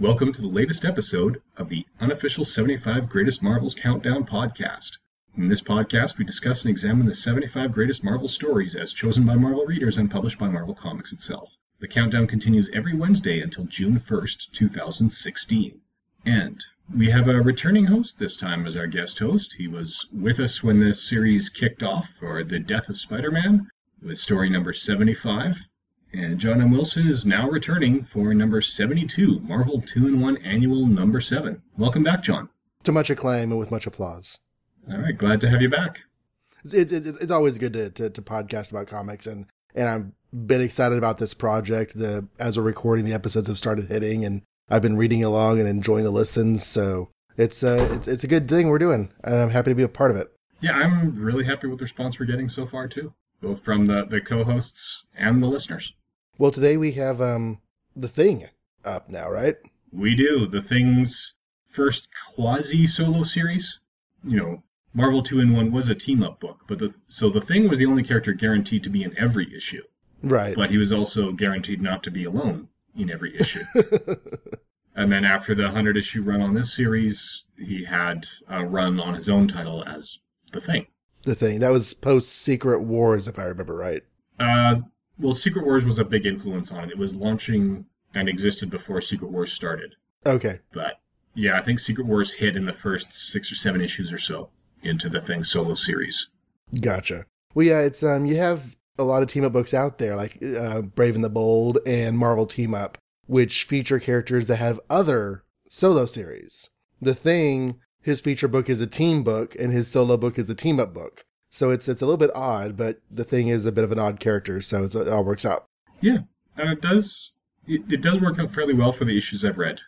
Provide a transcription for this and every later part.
Welcome to the latest episode of the unofficial 75 Greatest Marvels Countdown podcast. In this podcast, we discuss and examine the 75 greatest Marvel stories as chosen by Marvel readers and published by Marvel Comics itself. The countdown continues every Wednesday until June 1st, 2016. And we have a returning host this time as our guest host. He was with us when this series kicked off for The Death of Spider Man with story number 75. And John M. Wilson is now returning for number 72, Marvel 2 in 1 Annual number 7. Welcome back, John. To much acclaim and with much applause. All right, glad to have you back. It's, it's, it's always good to, to, to podcast about comics, and, and I've been excited about this project. The As we're recording, the episodes have started hitting, and I've been reading along and enjoying the listens. So it's, uh, it's, it's a good thing we're doing, and I'm happy to be a part of it. Yeah, I'm really happy with the response we're getting so far, too, both from the, the co hosts and the listeners. Well, today we have um the thing up now, right? We do. The Thing's first quasi solo series. You know, Marvel 2 in 1 was a team up book, but the so the Thing was the only character guaranteed to be in every issue. Right. But he was also guaranteed not to be alone in every issue. and then after the 100 issue run on this series, he had a run on his own title as The Thing. the thing that was post Secret Wars, if I remember right. Uh, well, Secret Wars was a big influence on it. It was launching and existed before Secret Wars started. Okay. But yeah, I think Secret Wars hit in the first six or seven issues or so into the Thing solo series. Gotcha. Well, yeah, it's um, you have a lot of team up books out there, like uh, Brave and the Bold and Marvel Team Up, which feature characters that have other solo series. The Thing, his feature book is a team book, and his solo book is a team up book. So it's it's a little bit odd, but the Thing is a bit of an odd character, so it's, it all works out. Yeah, and it does it, it does work out fairly well for the issues I've read.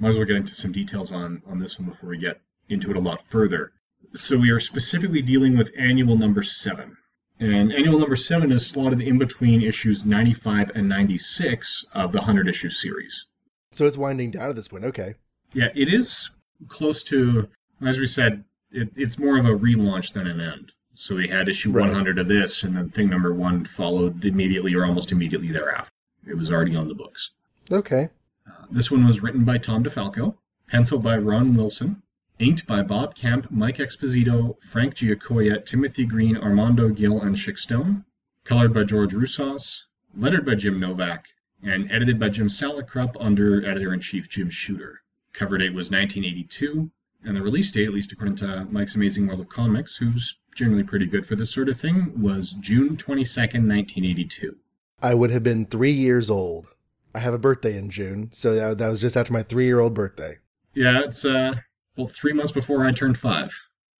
Might as well get into some details on on this one before we get into it a lot further. So we are specifically dealing with annual number seven. And annual number seven is slotted in between issues 95 and 96 of the 100 issue series. So it's winding down at this point. Okay. Yeah, it is close to, as we said, it, it's more of a relaunch than an end. So we had issue Right. 100 of this, and then thing number one followed immediately or almost immediately thereafter. It was already on the books. Okay. Uh, this one was written by Tom DeFalco, penciled by Ron Wilson, inked by Bob Camp, Mike Esposito, Frank Giacoia, Timothy Green, Armando Gil, and Chic Stone, colored by George Roussos, lettered by Jim Novak, and edited by Jim Salicrup under editor-in-chief Jim Shooter. Cover date was 1982, and the release date, at least according to Mike's Amazing World of Comics, who's generally pretty good for this sort of thing, was June 22nd, 1982. I would have been three years old. I have a birthday in June, so that, was just after my three year old birthday. Yeah, it's uh, well, three months before I turned five.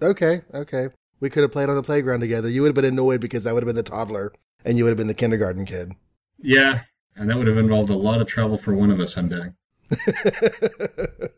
Okay, okay. We could have played on the playground together. You would have been annoyed because I would have been the toddler and you would have been the kindergarten kid. Yeah, and that would have involved a lot of travel for one of us, I'm betting.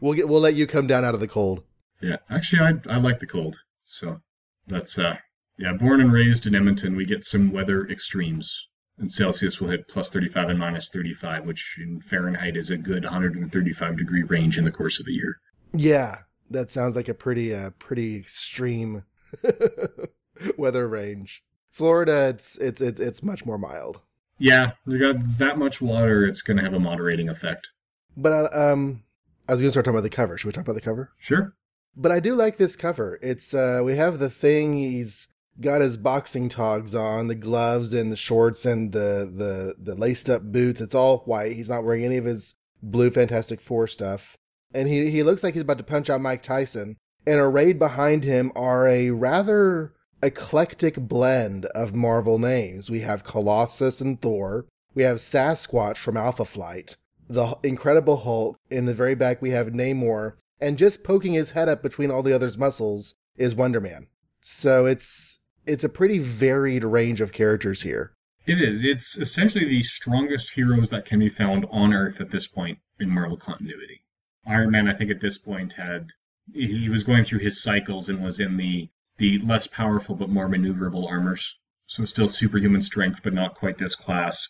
we'll get we'll let you come down out of the cold. Yeah, actually, I I like the cold, so that's uh, yeah. Born and raised in Edmonton, we get some weather extremes. And Celsius will hit plus 35 and minus 35, which in Fahrenheit is a good 135 degree range in the course of a year. Yeah, that sounds like a pretty uh pretty extreme weather range. Florida, it's it's it's it's much more mild. Yeah, we got that much water, it's going to have a moderating effect. But uh, um, I was going to start talking about the cover. Should we talk about the cover? Sure. But I do like this cover. It's uh we have the thing he's got his boxing togs on, the gloves and the shorts and the the the laced up boots. It's all white. He's not wearing any of his blue Fantastic Four stuff. And he he looks like he's about to punch out Mike Tyson. And arrayed behind him are a rather eclectic blend of Marvel names. We have Colossus and Thor. We have Sasquatch from Alpha Flight. The Incredible Hulk. In the very back, we have Namor and just poking his head up between all the others' muscles is Wonder Man. So it's it's a pretty varied range of characters here. It is. It's essentially the strongest heroes that can be found on Earth at this point in Marvel continuity. Iron Man, I think, at this point had he was going through his cycles and was in the the less powerful but more maneuverable armors. So still superhuman strength, but not quite this class.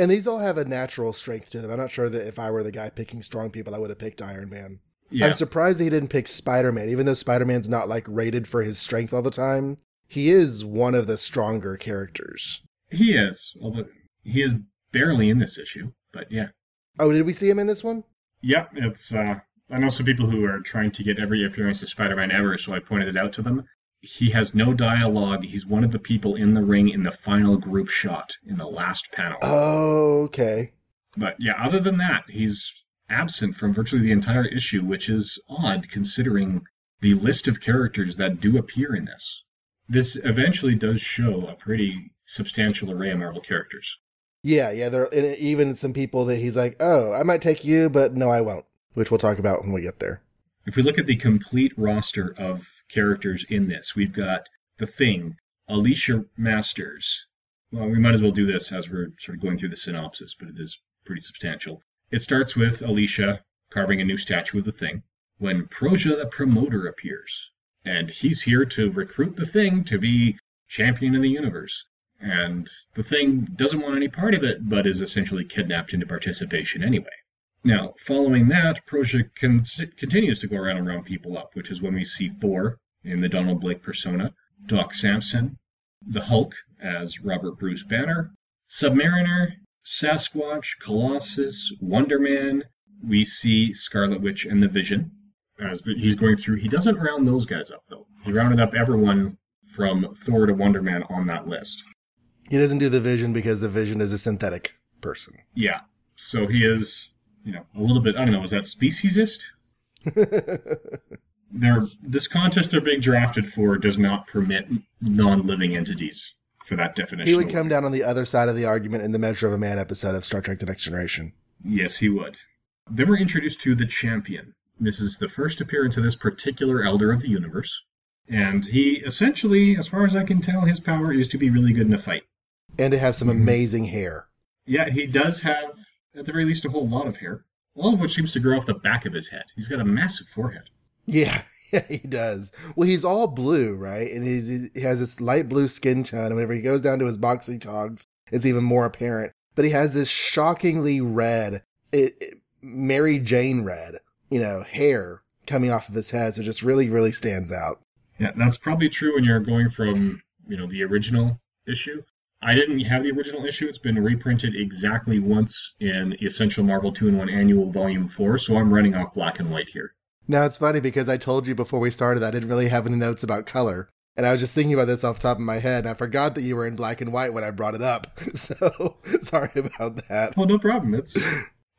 And these all have a natural strength to them. I'm not sure that if I were the guy picking strong people, I would have picked Iron Man. Yeah, I'm surprised that he didn't pick Spider Man, even though Spider Man's not like rated for his strength all the time. He is one of the stronger characters. he is. Although he is barely in this issue, but yeah. Oh, did we see him in this one? Yeah, it's. Uh, I know some people who are trying to get every appearance of Spider-Man ever, so I pointed it out to them. He has no dialogue. He's one of the people in the ring in the final group shot in the last panel. Oh, okay. But yeah, other than that, he's absent from virtually the entire issue, which is odd considering the list of characters that do appear in this. This eventually does show a pretty substantial array of Marvel characters. Yeah, yeah. There and even some people that he's like, oh, I might take you, but no, I won't. Which we'll talk about when we get there. If we look at the complete roster of characters in this, we've got The Thing, Alicia Masters. Well, we might as well do this as we're sort of going through the synopsis, but it is pretty substantial. It starts with Alicia carving a new statue of the Thing when Proja the promoter appears. And he's here to recruit the Thing to be champion of the universe. And the Thing doesn't want any part of it, but is essentially kidnapped into participation anyway. Now, following that, Proja con- continues to go around and round people up, which is when we see Thor in the Donald Blake persona, Doc Samson, the Hulk as Robert Bruce Banner, Submariner, Sasquatch, Colossus, Wonder Man. We see Scarlet Witch and the Vision as the, he's going through. He doesn't round those guys up though. He rounded up everyone from Thor to Wonder Man on that list. He doesn't do the Vision because the Vision is a synthetic person. Yeah, so he is you know, a little bit, I don't know, is that speciesist? they're, this contest they're being drafted for does not permit non living entities for that definition. He would come down on the other side of the argument in the Measure of a Man episode of Star Trek The Next Generation. Yes, he would. Then we're introduced to the champion. This is the first appearance of this particular Elder of the Universe. And he essentially, as far as I can tell, his power is to be really good in a fight. And to have some mm-hmm. amazing hair. Yeah, he does have at the very least, a whole lot of hair, all of which seems to grow off the back of his head. He's got a massive forehead. Yeah, yeah, he does. Well, he's all blue, right? And he's, he has this light blue skin tone. And whenever he goes down to his boxing togs, it's even more apparent. But he has this shockingly red, it, it, Mary Jane red, you know, hair coming off of his head. So it just really, really stands out. Yeah, that's probably true when you're going from, you know, the original issue I didn't have the original issue. It's been reprinted exactly once in Essential Marvel 2 in 1 Annual Volume 4, so I'm running off black and white here. Now, it's funny because I told you before we started I didn't really have any notes about color. And I was just thinking about this off the top of my head, and I forgot that you were in black and white when I brought it up. So sorry about that. Well, no problem. It's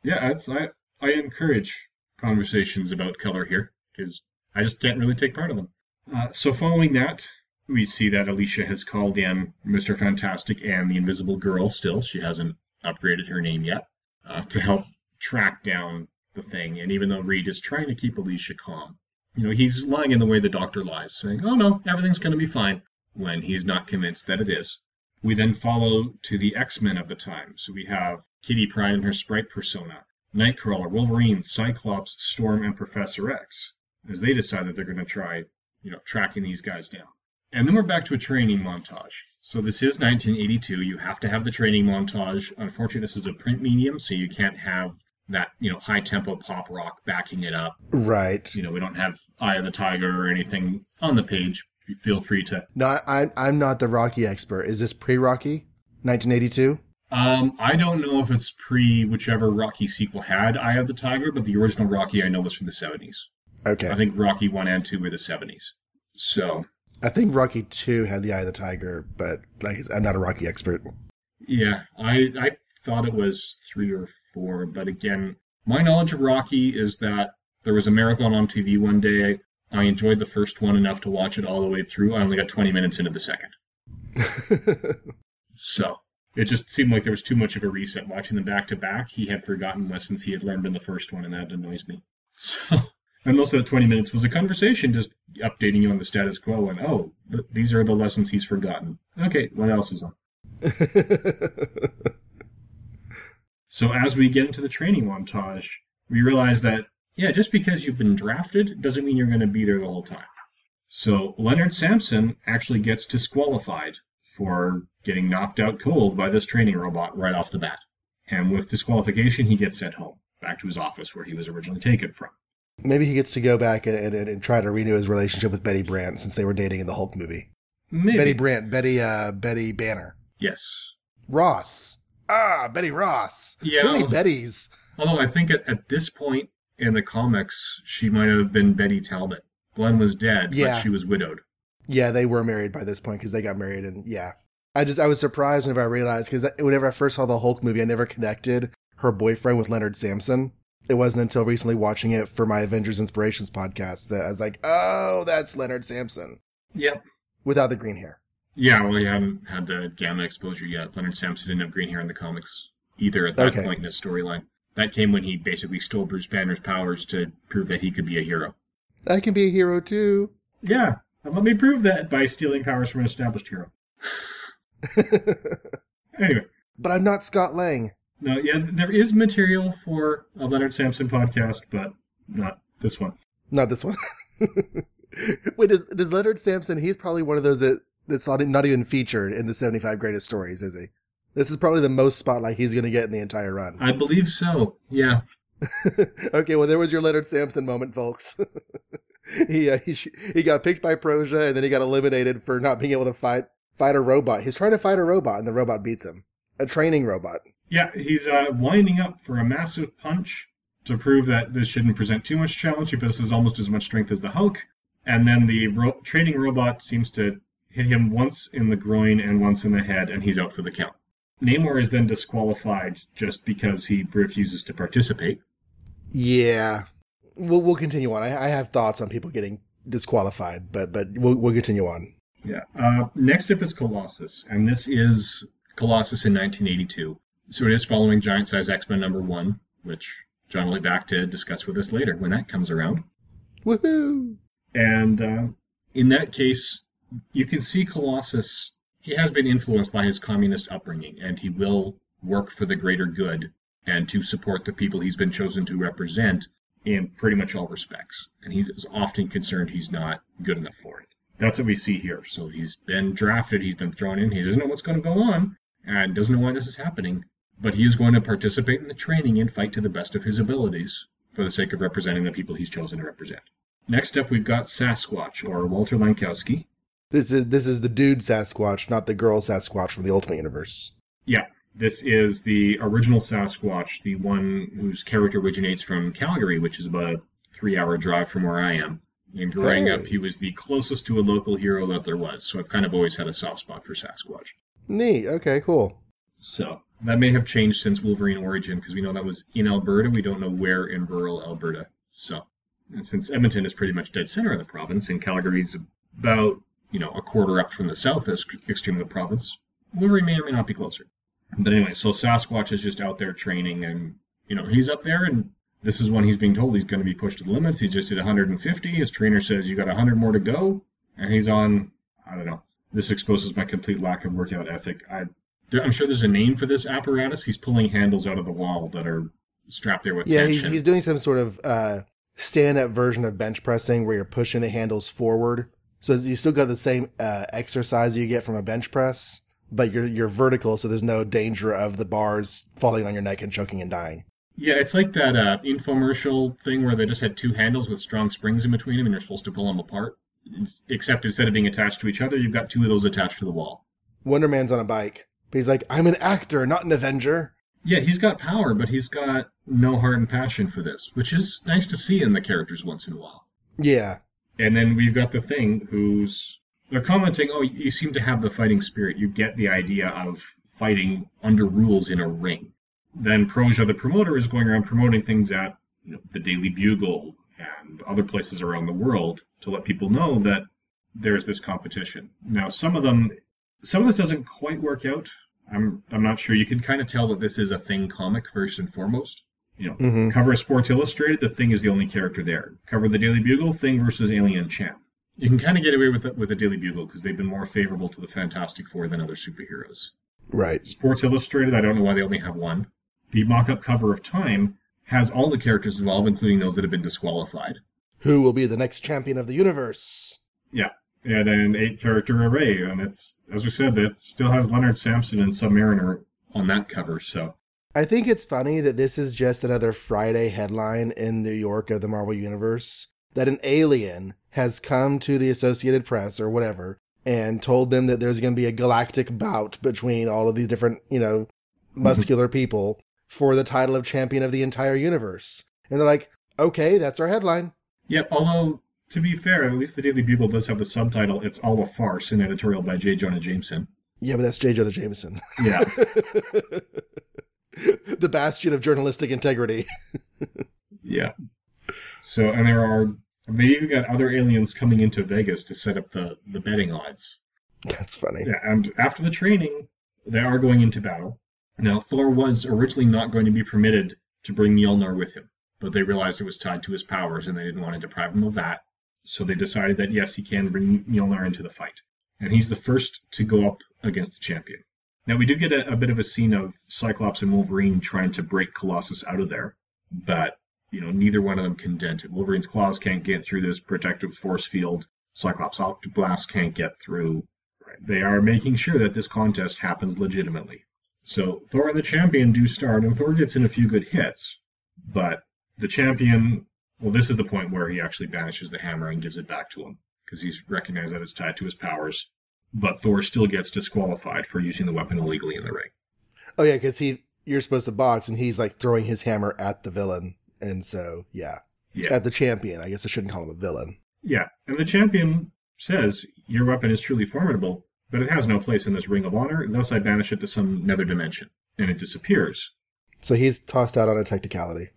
yeah, it's I I encourage conversations about color here because I just can't really take part of them. Uh, so following that, we see that Alicia has called in Mr. Fantastic and the Invisible Girl still. She hasn't upgraded her name yet uh, to help track down the thing. And even though Reed is trying to keep Alicia calm, you know, he's lying in the way the doctor lies, saying, oh no, everything's going to be fine, when he's not convinced that it is. We then follow to the X Men of the time. So we have Kitty Pryde in her sprite persona, Nightcrawler, Wolverine, Cyclops, Storm, and Professor X, as they decide that they're going to try, you know, tracking these guys down. And then we're back to a training montage. So this is 1982. You have to have the training montage. Unfortunately, this is a print medium, so you can't have that you know high tempo pop rock backing it up. Right. You know, we don't have Eye of the Tiger or anything on the page. Feel free to. No, I, I'm not the Rocky expert. Is this pre Rocky, 1982? Um, I don't know if it's pre whichever Rocky sequel had Eye of the Tiger, but the original Rocky I know was from the 70s. Okay. I think Rocky 1 and 2 were the 70s. So I think Rocky Two had the Eye of the Tiger, but like I'm not a Rocky expert. Yeah, I I thought it was three or four, but again, my knowledge of Rocky is that there was a marathon on TV one day. I enjoyed the first one enough to watch it all the way through. I only got 20 minutes into the second. so it just seemed like there was too much of a reset. Watching them back to back, he had forgotten lessons he had learned in the first one, and that annoys me. So and most of the 20 minutes was a conversation just updating you on the status quo and, oh, these are the lessons he's forgotten. Okay, what else is on? so as we get into the training montage, we realize that, yeah, just because you've been drafted doesn't mean you're going to be there the whole time. So Leonard Samson actually gets disqualified for getting knocked out cold by this training robot right off the bat. And with disqualification, he gets sent home, back to his office where he was originally taken from. Maybe he gets to go back and, and, and, try to renew his relationship with Betty Brant since they were dating in the Hulk movie. Maybe. Betty Brant, Betty uh, Betty Banner. Yes. Ross. Ah, Betty Ross. Yeah. So many Bettys. Although I think at, at this point in the comics, she might have been Betty Talbot. Glenn was dead, Yeah. but she was widowed. Yeah, they were married by this point because they got married, and yeah, I just I was surprised whenever I realized because whenever I first saw the Hulk movie, I never connected her boyfriend with Leonard Samson. It wasn't until recently watching it for my Avengers Inspirations podcast that I was like, oh, that's Leonard Samson Yep. without the green hair. Yeah, well, you haven't had the gamma exposure yet. Leonard Samson didn't have green hair in the comics either at that Okay. point in his storyline. That came when he basically stole Bruce Banner's powers to prove that he could be a hero. I can be a hero too. Yeah, and let me prove that by stealing powers from an established hero. Anyway, but I'm not Scott Lang. No, yeah, there is material for a Leonard Samson podcast, but not this one. Not this one. Wait, does does Leonard Samson? He's probably one of those that that's not, not even featured in the 75 greatest stories, is he? This is probably the most spotlight he's going to get in the entire run. I believe so. Yeah. okay, well, there was your Leonard Samson moment, folks. he, uh, he sh- he got picked by Proja, and then he got eliminated for not being able to fight fight a robot. He's trying to fight a robot, and the robot beats him. A training robot. Yeah, he's uh, winding up for a massive punch to prove that this shouldn't present too much challenge. He possesses almost as much strength as the Hulk. And then the ro- training robot seems to hit him once in the groin and once in the head, and he's out for the count. Namor is then disqualified just because he refuses to participate. Yeah, we'll we'll continue on. I, I have thoughts on people getting disqualified, but but we'll we'll continue on. Yeah. Uh, next up is Colossus, and this is Colossus in 1982. So it is following Giant Size X Men number one, which John will be back to discuss with us later when that comes around. Woohoo! And uh, in that case, you can see Colossus, he has been influenced by his communist upbringing, and he will work for the greater good and to support the people he's been chosen to represent in pretty much all respects. And he's often concerned he's not good enough for it. That's what we see here. So he's been drafted, he's been thrown in, he doesn't know what's going to go on, and doesn't know why this is happening, but he is going to participate in the training and fight to the best of his abilities for the sake of representing the people he's chosen to represent. Next up, we've got Sasquatch, or Walter Langkowski. This is this is the dude Sasquatch, not the girl Sasquatch from the Ultimate Universe. Yeah, this is the original Sasquatch, the one whose character originates from Calgary, which is about a three hour drive from where I am. And growing Hey. up, oh. he was the closest to a local hero that there was, so I've kind of always had a soft spot for Sasquatch. Neat. Okay. Cool. So that may have changed since Wolverine Origin, because we know that was in Alberta. We don't know where in rural Alberta. So, and since Edmonton is pretty much dead center of the province, and Calgary's about you know a quarter up from the south extreme of the province, Wolverine may or may not be closer. But anyway, so Sasquatch is just out there training, and you know he's up there, and this is when he's being told he's going to be pushed to the limits. He just did 150. His trainer says you got 100 more to go, and he's on. I don't know. This exposes my complete lack of workout ethic. I I'm sure there's a name for this apparatus. He's pulling handles out of the wall that are strapped there with Yeah, tension. he's he's doing some sort of uh, stand-up version of bench pressing where you're pushing the handles forward. So you still got the same uh, exercise you get from a bench press, but you're you're vertical, so there's no danger of the bars falling on your neck and choking and dying. yeah, it's like that uh, infomercial thing where they just had two handles with strong springs in between them, and you're supposed to pull them apart. It's- Except instead of being attached to each other, you've got two of those attached to the wall. Wonder Man's on a bike, but he's like, I'm an actor, not an Avenger. Yeah, he's got power, but he's got no heart and passion for this, which is nice to see in the characters once in a while. Yeah, And then we've got the thing who's they're commenting, oh, you seem to have the fighting spirit. You get the idea of fighting under rules in a ring. Then Proja, the promoter, is going around promoting things at you know, the Daily Bugle and other places around the world to let people know that there's this competition. Now, some of them, some of this doesn't quite work out. I'm I'm not sure. You can kind of tell that this is a thing comic first and foremost. You know, hmm Cover of Sports Illustrated, the Thing is the only character there. Cover the Daily Bugle, Thing versus Alien Champ. You can kind of get away with it with the Daily Bugle because they've been more favorable to the Fantastic Four than other superheroes. right. Sports Illustrated, I don't know why they only have one. The mock-up cover of Time has all the characters involved, including those that have been disqualified. Who will be the next champion of the universe? Yeah, and an eight-character array, and it's as we said, that still has Leonard Samson and Submariner on that cover. So I think it's funny that this is just another Friday headline in New York of the Marvel Universe that an alien has come to the Associated Press or whatever and told them that there's going to be a galactic bout between all of these different, you know, muscular people for the title of champion of the entire universe. And they're like, okay, that's our headline. Yep, although, to be fair, at least the Daily Bugle does have the subtitle, It's All a Farce, an editorial by J. Jonah Jameson. Yeah, but that's J. Jonah Jameson. Yeah. the bastion of journalistic integrity. yeah. So, and there are, they even got other aliens coming into Vegas to set up the, the betting odds. That's funny. Yeah, and after the training, they are going into battle. Now, Thor was originally not going to be permitted to bring Mjolnir with him, but they realized it was tied to his powers and they didn't want to deprive him of that. So they decided that yes, he can bring Mjolnir into the fight. And he's the first to go up against the champion. Now, we do get a, a bit of a scene of Cyclops and Wolverine trying to break Colossus out of there, but you know, neither one of them can dent it. Wolverine's claws can't get through this protective force field. Cyclops' optic blast can't get through. Right? They are making sure that this contest happens legitimately. So Thor and the champion do start, and Thor gets in a few good hits, but the champion, well, this is the point where he actually banishes the hammer and gives it back to him because he's recognized that it's tied to his powers. But Thor still gets disqualified for using the weapon illegally in the ring. Oh yeah, because he you're supposed to box, and he's like throwing his hammer at the villain, and so yeah, Yeah. at the champion. I guess I shouldn't call him a villain. Yeah, and the champion says, Your weapon is truly formidable, but it has no place in this ring of honor, thus I banish it to some nether dimension. And it disappears. So he's tossed out on a technicality.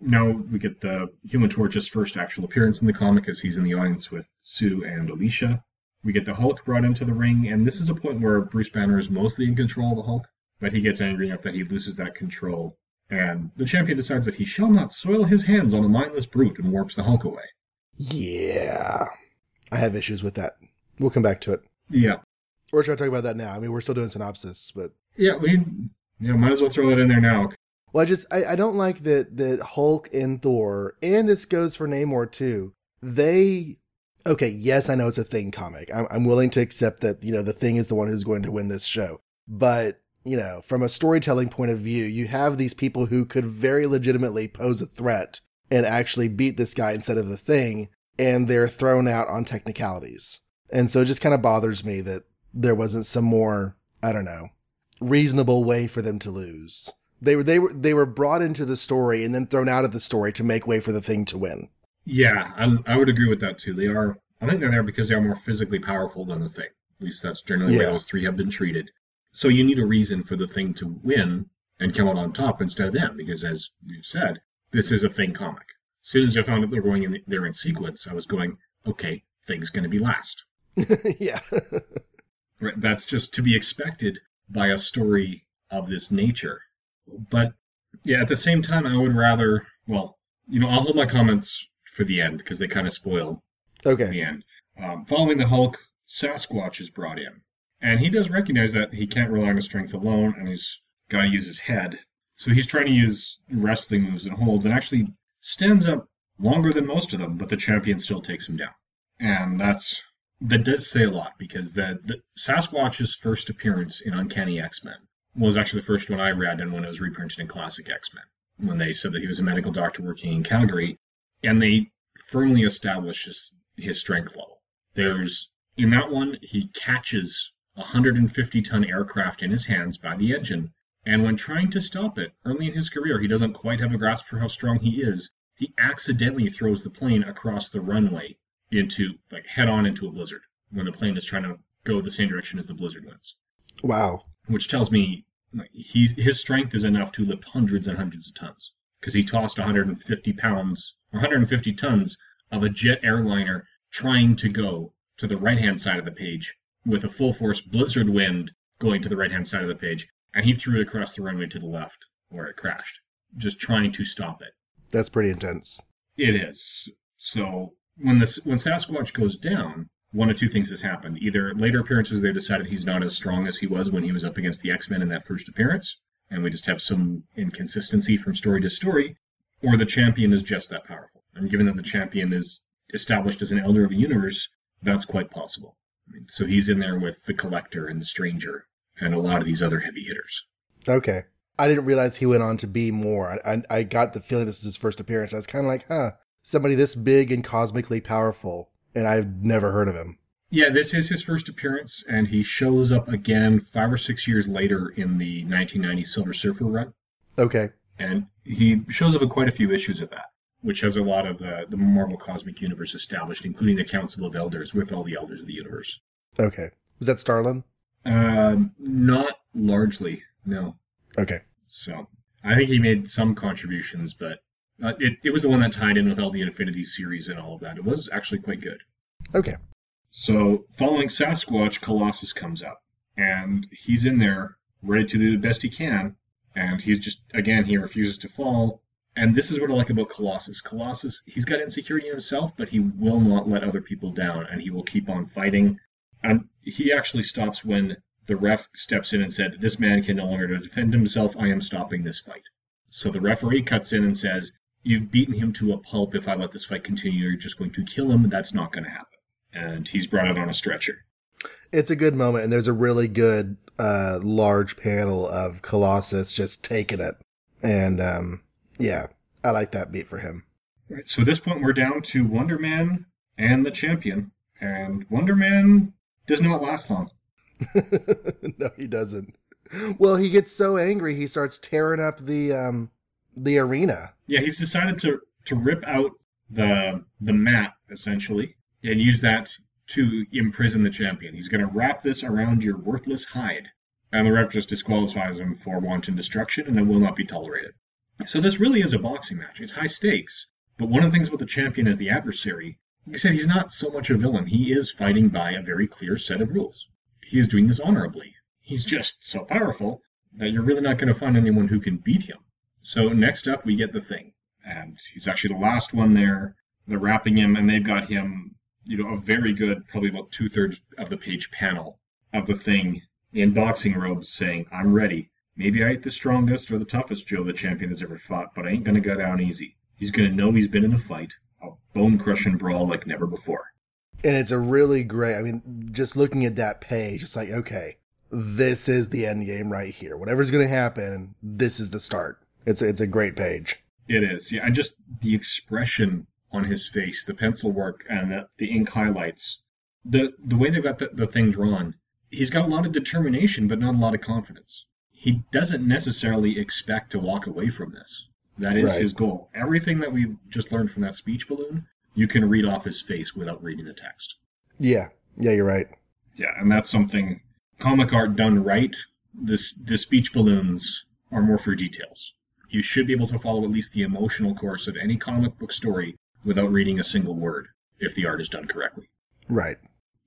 Now we get the Human Torch's first actual appearance in the comic as he's in the audience with Sue and Alicia. We get the Hulk brought into the ring, and this is a point where Bruce Banner is mostly in control of the Hulk, but he gets angry enough that he loses that control. And the champion decides that he shall not soil his hands on a mindless brute and warps the Hulk away. Yeah, I have issues with that. We'll come back to it. Yeah. Or should I talk about that now? I mean, we're still doing synopsis, but Yeah, we you know, might as well throw that in there now. Well, I just I, I don't like that that Hulk and Thor, and this goes for Namor too. They okay, yes, I know it's a thing comic. I'm, I'm willing to accept that you know the thing is the one who's going to win this show, but you know, from a storytelling point of view, you have these people who could very legitimately pose a threat and actually beat this guy instead of the thing, and they're thrown out on technicalities. And so it just kind of bothers me that there wasn't some more, I don't know, reasonable way for them to lose. They were they were they were brought into the story and then thrown out of the story to make way for the thing to win. Yeah, I, I would agree with that too. They are, I think they're there because they are more physically powerful than the thing. At least that's generally Yeah. why those three have been treated. So you need a reason for the thing to win and come out on top instead of them, because as you've said, this is a thing comic. As soon as I found out they're going in, they're in sequence, I was going, okay, thing's going to be last. yeah. Right, That's just to be expected by a story of this nature. But yeah, at the same time, I would rather, well, you know, I'll hold my comments for the end because they kind of spoil okay. the end. Um, following the Hulk, Sasquatch is brought in. And he does recognize that he can't rely on his strength alone and he's got to use his head. So he's trying to use wrestling moves and holds and actually stands up longer than most of them, but the champion still takes him down. And that's that does say a lot because the Sasquatch's first appearance in Uncanny X-Men was actually the first one I read and when it was reprinted in Classic X-Men. When they said that he was a medical doctor working in Calgary, and they firmly established his, his strength level. There's in that one he catches a 150 ton aircraft in his hands by the engine, and when trying to stop it early in his career, he doesn't quite have a grasp for how strong he is. He accidentally throws the plane across the runway into like head on into a blizzard when the plane is trying to go the same direction as the blizzard winds, Wow. Which tells me like, he his strength is enough to lift hundreds and hundreds of tons because he tossed 150 pounds or 150 tons of a jet airliner trying to go to the right hand side of the page with a full force blizzard wind going to the right hand side of the page, and he threw it across the runway to the left where it crashed, just trying to stop it. That's pretty intense. It is. So when this when Sasquatch goes down, one of two things has happened. Either later appearances they decided he's not as strong as he was when he was up against the X-Men in that first appearance, and we just have some inconsistency from story to story, or the champion is just that powerful. And given that the champion is established as an elder of a universe, that's quite possible. I mean, so he's in there with the collector and the stranger and a lot of these other heavy hitters. Okay. I didn't realize he went on to be more. I, I, I got the feeling this is his first appearance. I was kind of like, huh, somebody this big and cosmically powerful, and I've never heard of him. Yeah, this is his first appearance, and he shows up again five or six years later in the 1990 Silver Surfer run. Okay. And he shows up in quite a few issues of that, which has a lot of the, the Marvel Cosmic Universe established, including the Council of Elders with all the Elders of the Universe. Okay. Was that Starlin? Um, not largely, no. Okay. So I think he made some contributions, but uh, it, it was the one that tied in with all the Infinity series and all of that. It was actually quite good. Okay. So following Sasquatch, Colossus comes up, and he's in there ready to do the best he can, and he's just again he refuses to fall. And this is what I like about Colossus. Colossus, he's got insecurity in himself, but he will not let other people down, and he will keep on fighting. And he actually stops when the ref steps in and said, This man can no longer defend himself. I am stopping this fight. So the referee cuts in and says, You've beaten him to a pulp. If I let this fight continue, you're just going to kill him. That's not going to happen. And he's brought out on a stretcher. It's a good moment, and there's a really good uh, large panel of Colossus just taking it. And um, yeah, I like that beat for him. Right. So at this point, we're down to Wonder Man and the champion. And Wonder Man does not last long. no, he doesn't. Well, he gets so angry he starts tearing up the um the arena. Yeah, he's decided to to rip out the the mat essentially and use that to imprison the champion. He's going to wrap this around your worthless hide. And the ref just disqualifies him for wanton destruction and it will not be tolerated. So this really is a boxing match. It's high stakes. But one of the things about the champion as the adversary, like I said, he's not so much a villain. He is fighting by a very clear set of rules. He is doing this honorably. He's just so powerful that you're really not going to find anyone who can beat him. So next up, we get the thing. And he's actually the last one there. They're wrapping him, and they've got him, you know, a very good, probably about two thirds of the page panel of the thing in boxing robes saying, I'm ready. Maybe I ain't the strongest or the toughest Joe the champion has ever fought, but I ain't to go down easy. He's to know he's been in a fight, a bone crushing brawl like never before. And it's a really great, I mean, just looking at that page, it's like, okay, this is the end game right here. Whatever's to happen, this is the start. It's a, it's a great page. It is, yeah, and just the expression on his face, the pencil work, and the, the ink highlights, the the way they've got the, the thing drawn. He's got a lot of determination, but not a lot of confidence. He doesn't necessarily expect to walk away from this. That is Right. his goal. Everything that we've just learned from that speech balloon, you can read off his face without reading the text. Yeah. Yeah, you're right. Yeah, and that's something comic art done right. This the speech balloons are more for details. You should be able to follow at least the emotional course of any comic book story without reading a single word if the art is done correctly. Right.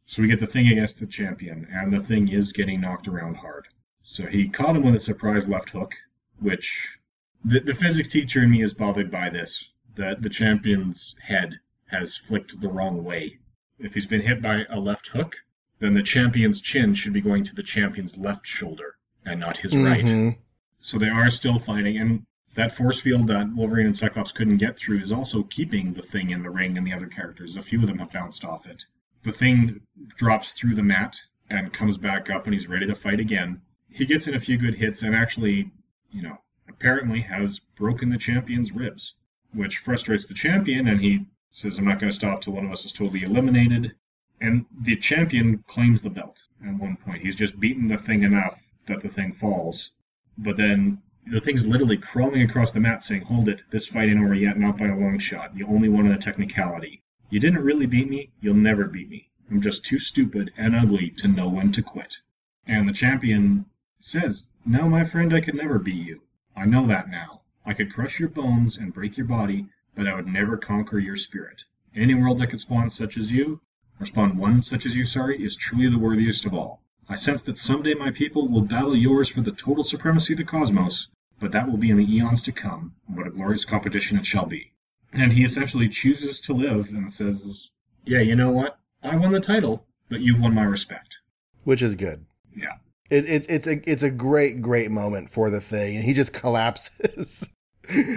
So we get the thing against the champion, and the thing is getting knocked around hard. So he caught him with a surprise left hook, which the, the physics teacher in me is bothered by this. That the champion's head has flicked the wrong way. If he's been hit by a left hook, then the champion's chin should be going to the champion's left shoulder and not his right. Mm-hmm. So they are still fighting, and that force field that Wolverine and Cyclops couldn't get through is also keeping the thing in the ring and the other characters. A few of them have bounced off it. The thing drops through the mat and comes back up, and he's ready to fight again. He gets in a few good hits and actually, you know, apparently has broken the champion's ribs, which frustrates the champion, and he says, I'm not going to stop till one of us is totally eliminated. And the champion claims the belt at one point. He's just beaten the thing enough that the thing falls. But then the thing's literally crawling across the mat saying, Hold it, this fight ain't over yet, not by a long shot. You only won on a technicality. You didn't really beat me, you'll never beat me. I'm just too stupid and ugly to know when to quit. And the champion says, No, my friend, I could never beat you. I know that now. I could crush your bones and break your body, but I would never conquer your spirit. Any world that could spawn such as you, or spawn one such as you, sorry, is truly the worthiest of all. I sense that someday my people will battle yours for the total supremacy of the cosmos, but that will be in the eons to come. and What a glorious competition it shall be. And he essentially chooses to live and says, Yeah, you know what? I won the title, but you've won my respect. Which is good. Yeah. It, it, it's a it's a great great moment for the thing, and he just collapses.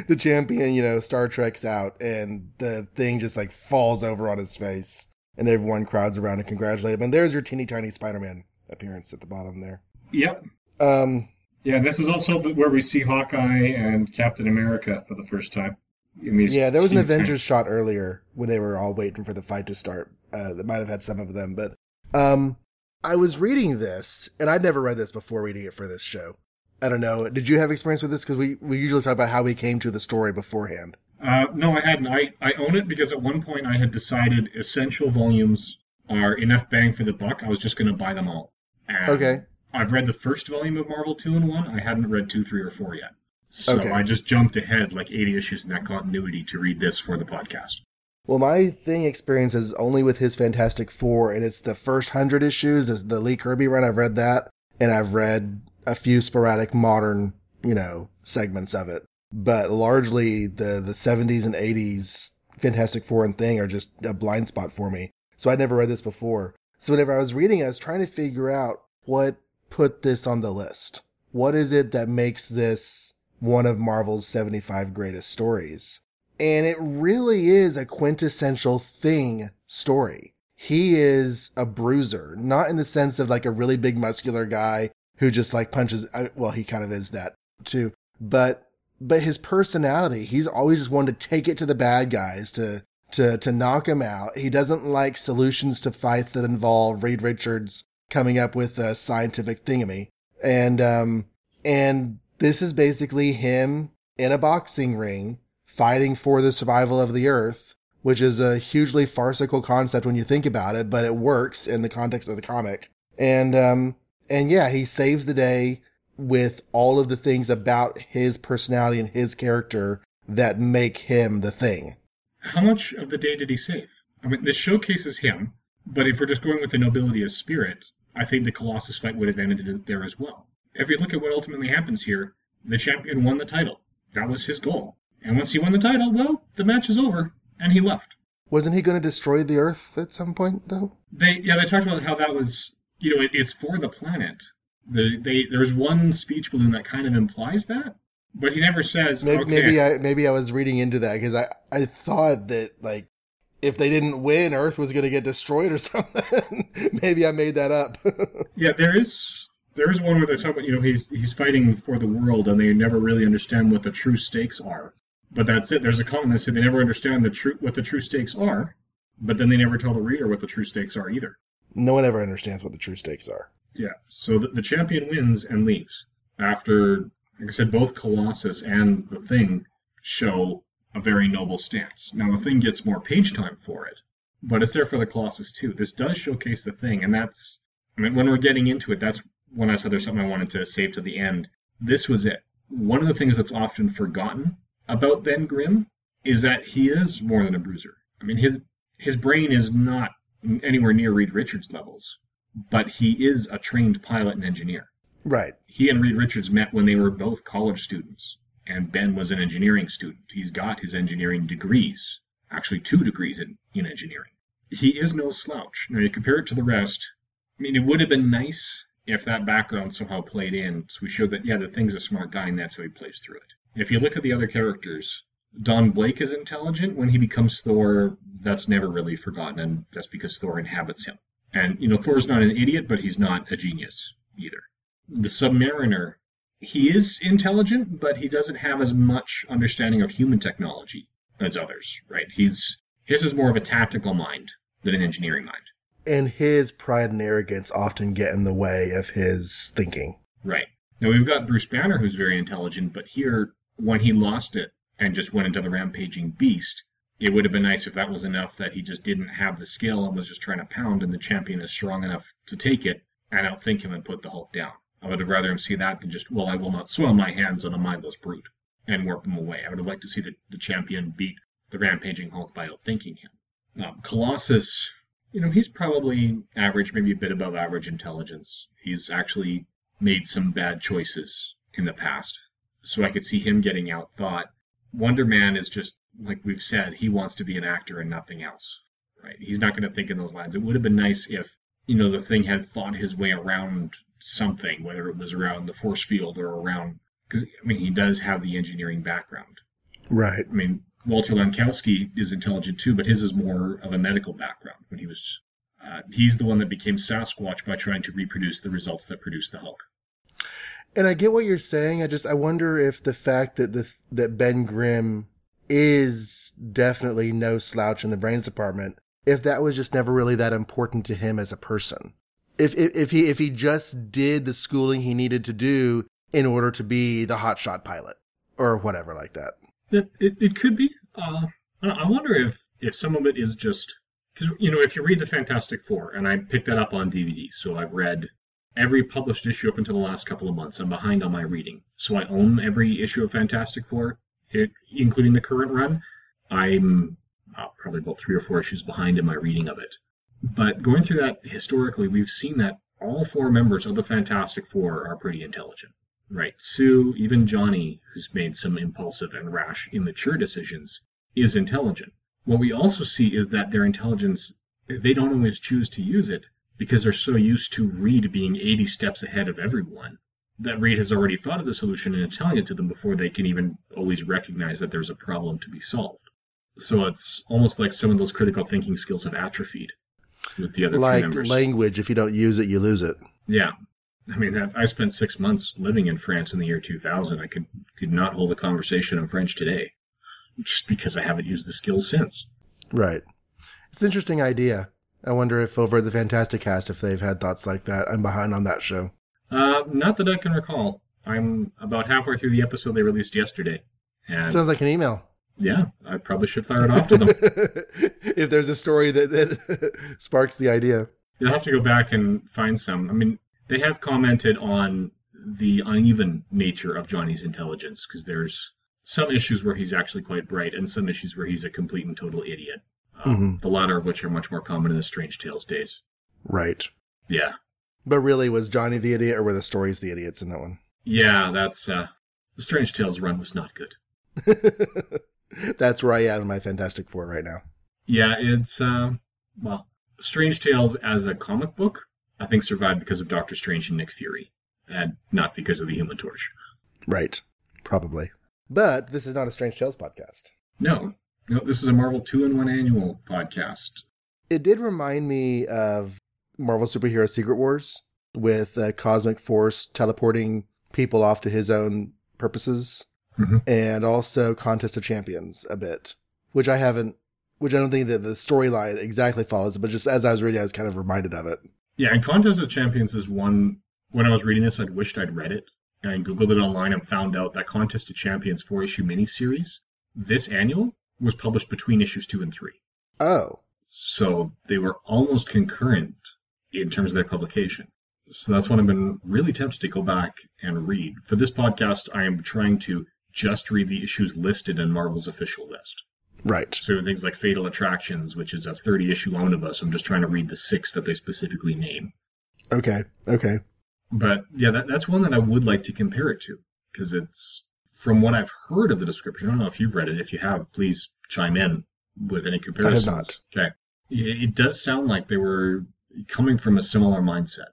the champion, you know, Star Trek's out, and the thing just like falls over on his face, and everyone crowds around to congratulate him. And there's your teeny tiny Spider-Man appearance at the bottom there. Yep. Um, Yeah, this is also where we see Hawkeye and Captain America for the first time. Yeah, there was an Avengers shot earlier when they were all waiting for the fight to start. Uh, that might have had some of them, but um, I was reading this, and I'd never read this before reading it for this show. I don't know. Did you have experience with this? Because we, we usually talk about how we came to the story beforehand. Uh, no, I hadn't. I, I own it because at one point I had decided essential volumes are enough bang for the buck. I was just going to buy them all. And Okay. I've read the first volume of Marvel 2 and 1. I hadn't read 2, 3, or 4 yet. So Okay. I just jumped ahead like 80 issues in that continuity to read this for the podcast. Well, my thing experience is only with his Fantastic Four, and it's the first hundred issues. Is the Lee Kirby run? I've read that, and I've read a few sporadic modern, you know, segments of it. But largely, the the seventies and eighties Fantastic Four and thing are just a blind spot for me. So I'd never read this before. So whenever I was reading, I was trying to figure out what put this on the list. What is it that makes this one of Marvel's seventy five greatest stories? And it really is a quintessential thing story. He is a bruiser, not in the sense of like a really big muscular guy who just like punches. Uh, well, he kind of is that too, but but his personality, he's always just wanted to take it to the bad guys to to to knock him out. He doesn't like solutions to fights that involve Reed Richards coming up with a scientific thingamy, and um and this is basically him in a boxing ring fighting for the survival of the earth, which is a hugely farcical concept when you think about it, but it works in the context of the comic. And um and yeah, he saves the day with all of the things about his personality and his character that make him the thing. How much of the day did he save? I mean, this showcases him, but if we're just going with the nobility of spirit, I think the Colossus fight would have ended there as well. If you look at what ultimately happens here, the champion won the title. That was his goal. And once he won the title, well, the match is over, and he left. Wasn't he going to destroy the earth at some point though? They yeah, they talked about how that was you know it, it's for the planet. The they there's one speech balloon that kind of implies that, but he never says Maybe, okay. maybe I maybe I was reading into that because I I thought that like if they didn't win, Earth was going to get destroyed or something. maybe I made that up. Yeah, there is there is one where they talk about you know he's he's fighting for the world and they never really understand what the true stakes are. But that's it. There's a comment that said they never understand the true what the true stakes are, but then they never tell the reader what the true stakes are either. no one ever understands what the true stakes are. Yeah. So the, the champion wins and leaves after, like I said, both Colossus and the Thing show a very noble stance. Now the Thing gets more page time for it, but it's there for the Colossus too. This does showcase the Thing, and that's I mean when we're getting into it, that's when I said there's something I wanted to save to the end. This was it. One of the things that's often forgotten about Ben Grimm is that he is more than a bruiser. I mean his his brain is not anywhere near Reed Richards levels but he is a trained pilot and engineer. Right. He and Reed Richards met when they were both college students, and Ben was an engineering student. He's got his engineering degrees, actually two degrees in, in engineering. He is no slouch. Now you compare it to the rest. I mean, it would have been nice if that background somehow played in, so we showed that yeah, the thing's a smart guy, and that's how he plays through it. If you look at the other characters, Don Blake is intelligent. When he becomes Thor, that's never really forgotten, and that's because Thor inhabits him. And, you know, Thor's not an idiot, but he's not a genius either. The Submariner, he is intelligent, but he doesn't have as much understanding of human technology as others, right? He's his is more of a tactical mind than an engineering mind. And his pride and arrogance often get in the way of his thinking. Right. Now we've got Bruce Banner who's very intelligent, but here when he lost it and just went into the rampaging beast, it would have been nice if that was enough that he just didn't have the skill and was just trying to pound and the champion is strong enough to take it and outthink him and put the Hulk down. I would have rather him see that than just, well, I will not soil my hands on a mindless brute and warp him away. I would have liked to see the, the champion beat the rampaging Hulk by outthinking him. Um, Colossus, you know, he's probably average, maybe a bit above average intelligence. He's actually made some bad choices in the past. So I could see him getting outthought. Wonder Man is just, like we've said, he wants to be an actor and nothing else. Right? He's not going to think in those lines. It would have been nice if, you know, the thing had thought his way around something, whether it was around the force field or around. Because, I mean, he does have the engineering background. Right. I mean, Walter Langkowski is intelligent too, but his is more of a medical background. When he was, uh, he's the one that became Sasquatch by trying to reproduce the results that produced the Hulk. And I get what you're saying. I just I wonder if the fact that the that Ben Grimm is definitely no slouch in the brains department, if that was just never really that important to him as a person. If if, if he if he just did the schooling he needed to do in order to be the hotshot pilot or whatever like that. It, it, it could be. Uh, I wonder if, if some of it is just because you know if you read the Fantastic Four, and I picked that up on DVD, so I've read every published issue up until the last couple of months. I'm behind on my reading, so I own every issue of Fantastic Four, it, including the current run. I'm uh, probably about three or four issues behind in my reading of it. But going through that historically, we've seen that all four members of the Fantastic Four are pretty intelligent. Right. Sue, even Johnny, who's made some impulsive and rash, immature decisions, is intelligent. What we also see is that their intelligence, they don't always choose to use it because they're so used to Reed being 80 steps ahead of everyone that Reed has already thought of the solution and is telling it to them before they can even always recognize that there's a problem to be solved. So it's almost like some of those critical thinking skills have atrophied with the other like language, if you don't use it, you lose it. Yeah, I mean, I spent six months living in France in the year 2000. I could could not hold a conversation in French today, just because I haven't used the skills since. Right. It's an interesting idea. I wonder if over the Fantasticast, if they've had thoughts like that. I'm behind on that show. Uh, not that I can recall. I'm about halfway through the episode they released yesterday. And Sounds like an email. Yeah, I probably should fire it off to them. if there's a story that, that sparks the idea. You'll have to go back and find some. I mean, they have commented on the uneven nature of Johnny's intelligence because there's some issues where he's actually quite bright and some issues where he's a complete and total idiot. Um, Mhm. The latter of which are much more common in the Strange Tales days. Right. Yeah. But really, was Johnny the idiot or were the stories the idiots in that one? Yeah, that's uh the Strange Tales run was not good. That's where I am in my Fantastic Four right now. Yeah, it's uh well, Strange Tales as a comic book, I think survived because of Doctor Strange and Nick Fury, and not because of the Human Torch. Right. Probably. But this is not a Strange Tales podcast. No, no, this is a Marvel two in one annual podcast. It did remind me of Marvel Superhero Secret Wars with uh, Cosmic Force teleporting people off to his own purposes, Mhm. and also Contest of Champions a bit, which I haven't, which I don't think that the storyline exactly follows, but just as I was reading, I was kind of reminded of it. Yeah, and Contest of Champions is one. When I was reading this, I'd wished I'd read it. And I googled it online and found out that Contest of Champions four issue miniseries, this annual, was published between issues two and three. Oh, So they were almost concurrent in terms of their publication. So that's what I've been really tempted to go back and read. For this podcast, I am trying to just read the issues listed in Marvel's official list. right. So things like Fatal Attractions, which is a 30 issue omnibus, I'm just trying to read the six that they specifically name. Okay. Okay. But yeah, that, that's one that I would like to compare it to because it's from what I've heard of the description. I don't know if you've read it. If you have, please chime in with any comparisons. not. Okay. It, it does sound like they were coming from a similar mindset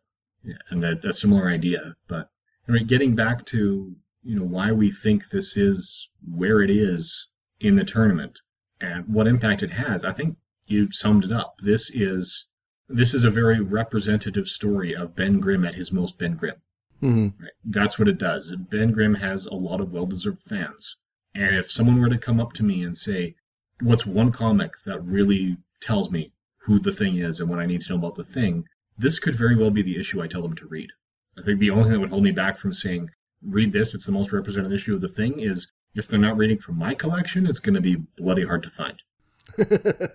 and a, a similar idea. But I mean, getting back to you know why we think this is where it is in the tournament and what impact it has, I think you summed it up. This is this is a very representative story of Ben Grimm at his most Ben Grimm. hmm Right? That's what it does. Ben Grimm has a lot of well-deserved fans, and if someone were to come up to me and say, "What's one comic that really tells me who the thing is and what I need to know about the thing?" This could very well be the issue I tell them to read. I think the only thing that would hold me back from saying, "Read this; it's the most representative issue of the thing," is if they're not reading from my collection, it's going to be bloody hard to find.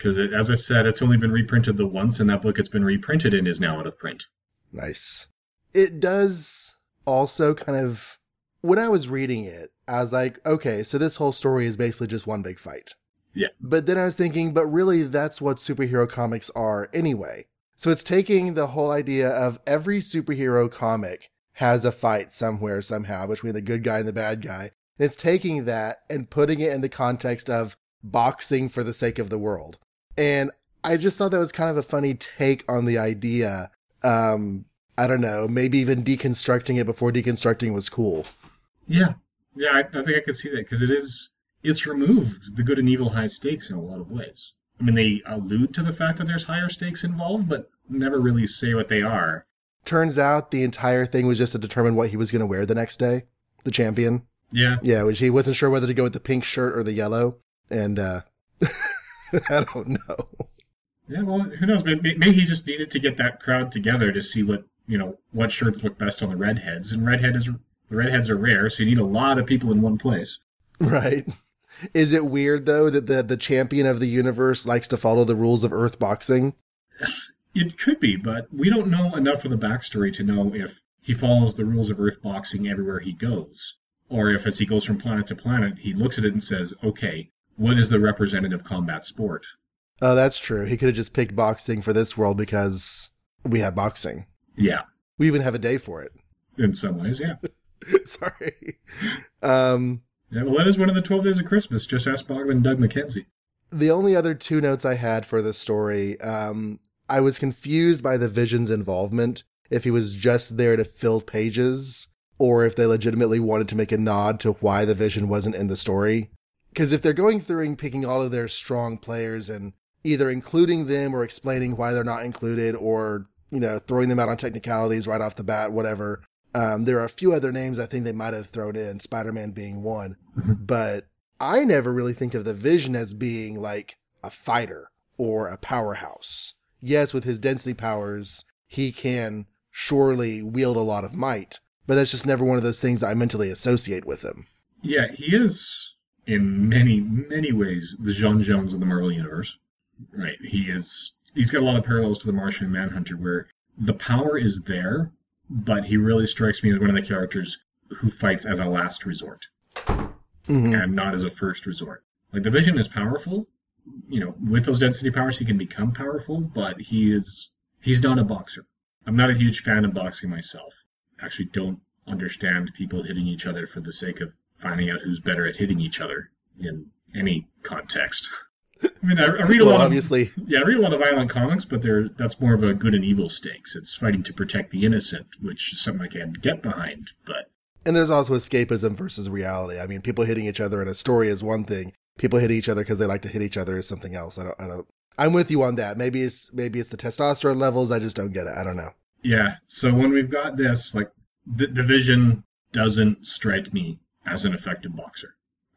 Because, as I said, it's only been reprinted the once, and that book it's been reprinted in is now out of print. Nice. It does also kind of, when I was reading it, I was like, okay, so this whole story is basically just one big fight. Yeah. But then I was thinking, but really, that's what superhero comics are anyway. So it's taking the whole idea of every superhero comic has a fight somewhere, somehow, between the good guy and the bad guy. And it's taking that and putting it in the context of boxing for the sake of the world. And I just thought that was kind of a funny take on the idea. Um, I don't know, maybe even deconstructing it before deconstructing was cool. Yeah, yeah, I, I think I could see that because it is it's removed the good and evil high stakes in a lot of ways. I mean, they allude to the fact that there's higher stakes involved, but never really say what they are. Turns out the entire thing was just to determine what he was going to wear the next day. The champion. Yeah, Yeah, which he wasn't sure whether to go with the pink shirt or the yellow. And, uh, I don't know. yeah. Well, who knows? Maybe, maybe he just needed to get that crowd together to see what you know, what shirts look best on the redheads, and redhead is the redheads are rare, so you need a lot of people in one place. Right. Is it weird though that the the champion of the universe likes to follow the rules of Earth boxing? It could be, but we don't know enough of the backstory to know if he follows the rules of Earth boxing everywhere he goes, or if as he goes from planet to planet, he looks at it and says, "Okay, what is the representative combat sport?" Oh, that's true. He could have just picked boxing for this world because we have boxing. Yeah, We even have a day for it. in some ways, yeah. Sorry. Um, Yeah, well, that is one of the 12 days of Christmas. Just ask Bob and Doug McKenzie. the only other two notes I had for the story, um, I was confused by the Vision's involvement. If he was just there to fill pages, or if they legitimately wanted to make a nod to why the Vision wasn't in the story. Because if they're going through and picking all of their strong players and either including them or explaining why they're not included, or you know throwing them out on technicalities right off the bat, whatever. Um, there are a few other names I think they might have thrown in, Spider Man being one. Mhm. But I never really think of the Vision as being like a fighter or a powerhouse. Yes, with his density powers, he can surely wield a lot of might, but that's just never one of those things that I mentally associate with him. Yeah, he is, in many, many ways, the John Jones of the Marvel Universe. Right. He is. He's got a lot of parallels to the Martian Manhunter, where the power is there, but he really strikes me as one of the characters who fights as a last resort Mhm. and not as a first resort. Like the Vision is powerful, you know, with those density powers he can become powerful, but he is he's not a boxer. I'm not a huge fan of boxing myself. Actually don't understand people hitting each other for the sake of finding out who's better at hitting each other in any context. I mean, I, I read a Well, lot of obviously, yeah, I read a lot of violent comics, but they're that's more of a good and evil stakes. It's fighting to protect the innocent, which is something I can get behind. But and there's also escapism versus reality. I mean, people hitting each other in a story is one thing. People hitting each other because they like to hit each other is something else. I don't. I don't. I'm with you on that. Maybe it's maybe it's the testosterone levels. I just don't get it. I don't know. Yeah. So when we've got this, like, the Vision doesn't strike me as an effective boxer.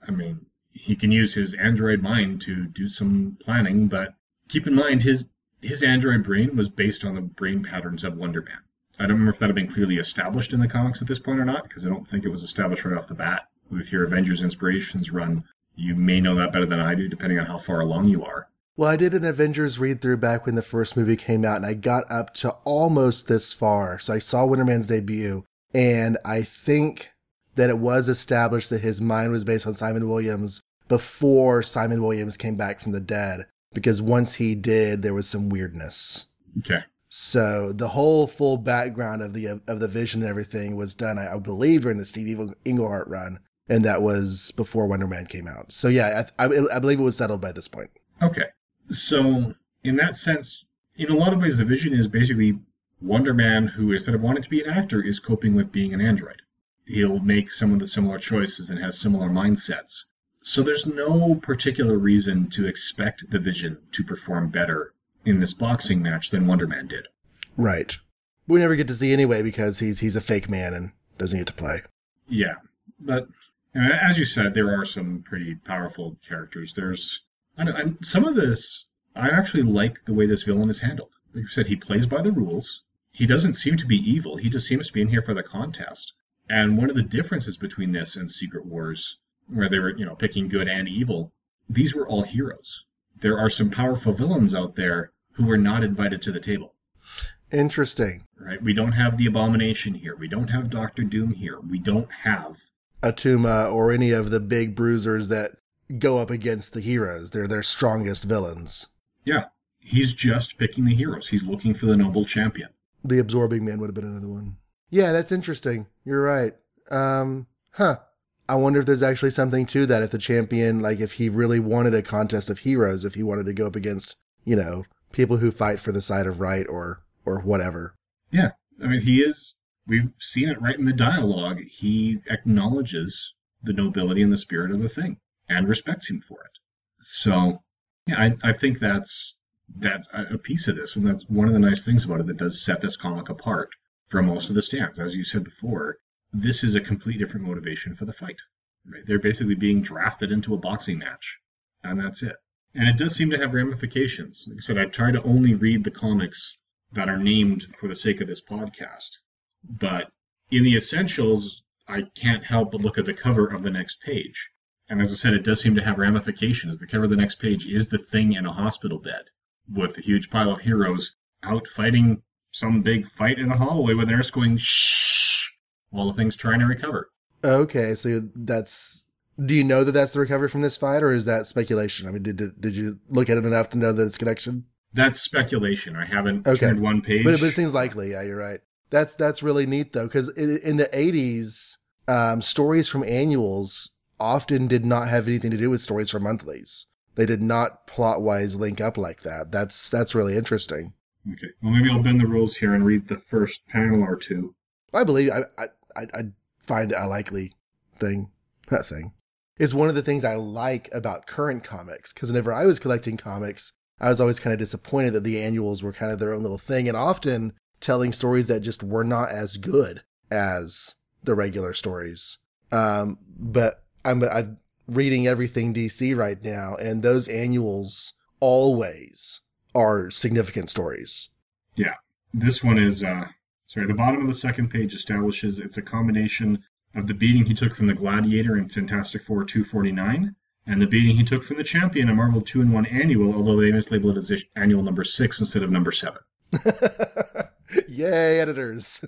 I mean, he can use his android mind to do some planning, but keep in mind his his android brain was based on the brain patterns of Wonder Man. I don't remember if that had been clearly established in the comics at this point or not, because I don't think it was established right off the bat. With your Avengers Inspirations run, you may know that better than I do, depending on how far along you are. Well, I did an Avengers read through back when the first movie came out, and I got up to almost this far. So I saw Wonder Man's debut, and I think that it was established that his mind was based on Simon Williams before Simon Williams came back from the dead, because once he did, there was some weirdness. Okay. So the whole full background of the of the vision and everything was done, I, I believe, during the Steve Englehart run, and that was before Wonder Man came out. So yeah, I, I, I believe it was settled by this point. Okay. So, in that sense, in a lot of ways, the vision is basically Wonder Man who, instead of wanting to be an actor, is coping with being an android. He'll make some of the similar choices and has similar mindsets. So, there's no particular reason to expect the vision to perform better in this boxing match than Wonder Man did. Right. We never get to see anyway because he's he's a fake man and doesn't get to play. Yeah. But uh, as you said, there are some pretty powerful characters. There's I and some of this, I actually like the way this villain is handled. Like you said, he plays by the rules. He doesn't seem to be evil. He just seems to be in here for the contest. And one of the differences between this and Secret Wars, where they were, you know, picking good and evil, these were all heroes. There are some powerful villains out there who were not invited to the table. Interesting. Right? We don't have the Abomination here. We don't have Doctor Doom here. We don't have Attuma or any of the big bruisers that go up against the heroes. They're their strongest villains. Yeah, he's just picking the heroes. He's looking for the noble champion. The absorbing man would have been another one. Yeah, that's interesting. You're right. Um, huh. I wonder if there's actually something to that. If the champion, like, if he really wanted a contest of heroes, if he wanted to go up against, you know, people who fight for the side of right or or whatever. Yeah, I mean, he is. We've seen it right in the dialogue. He acknowledges the nobility and the spirit of the thing and respects him for it. So, yeah, I, I think that's that's a piece of this, and that's one of the nice things about it that does set this comic apart from most of the stands. As you said before, this is a complete different motivation for the fight. Right? They're basically being drafted into a boxing match, and that's it. And it does seem to have ramifications. Like I said, I try to only read the comics that are named for the sake of this podcast. But in the essentials, I can't help but look at the cover of the next page. And as I said, it does seem to have ramifications. The cover of the next page is the thing in a hospital bed with a huge pile of heroes out fighting some big fight in the hallway with a nurse going shh while the thing's trying to recover. Okay, so that's. Do you know that that's the recovery from this fight, or is that speculation? I mean, did did, did you look at it enough to know that it's connection? That's speculation. I haven't Okay. turned one page. But, but it seems likely. Yeah, you're right. That's that's really neat though, because in the '80s, um, stories from annuals often did not have anything to do with stories from monthlies. They did not plot wise link up like that. That's that's really interesting. Okay. Well, maybe I'll bend the rules here and read the first panel or two. I believe I I I, find a likely thing. That thing. is one of the things I like about current comics because whenever I was collecting comics, I was always kind of disappointed that the annuals were kind of their own little thing and often telling stories that just were not as good as the regular stories. Um, but I'm, I'm reading everything DC right now, and those annuals always are significant stories. Yeah. This one is, uh, sorry, the bottom of the second page establishes it's a combination of the beating he took from the Gladiator in Fantastic Four 249 and the beating he took from the Champion in Marvel 2 in 1 Annual, although they mislabeled it as annual number 6 instead of number 7. Yay, editors.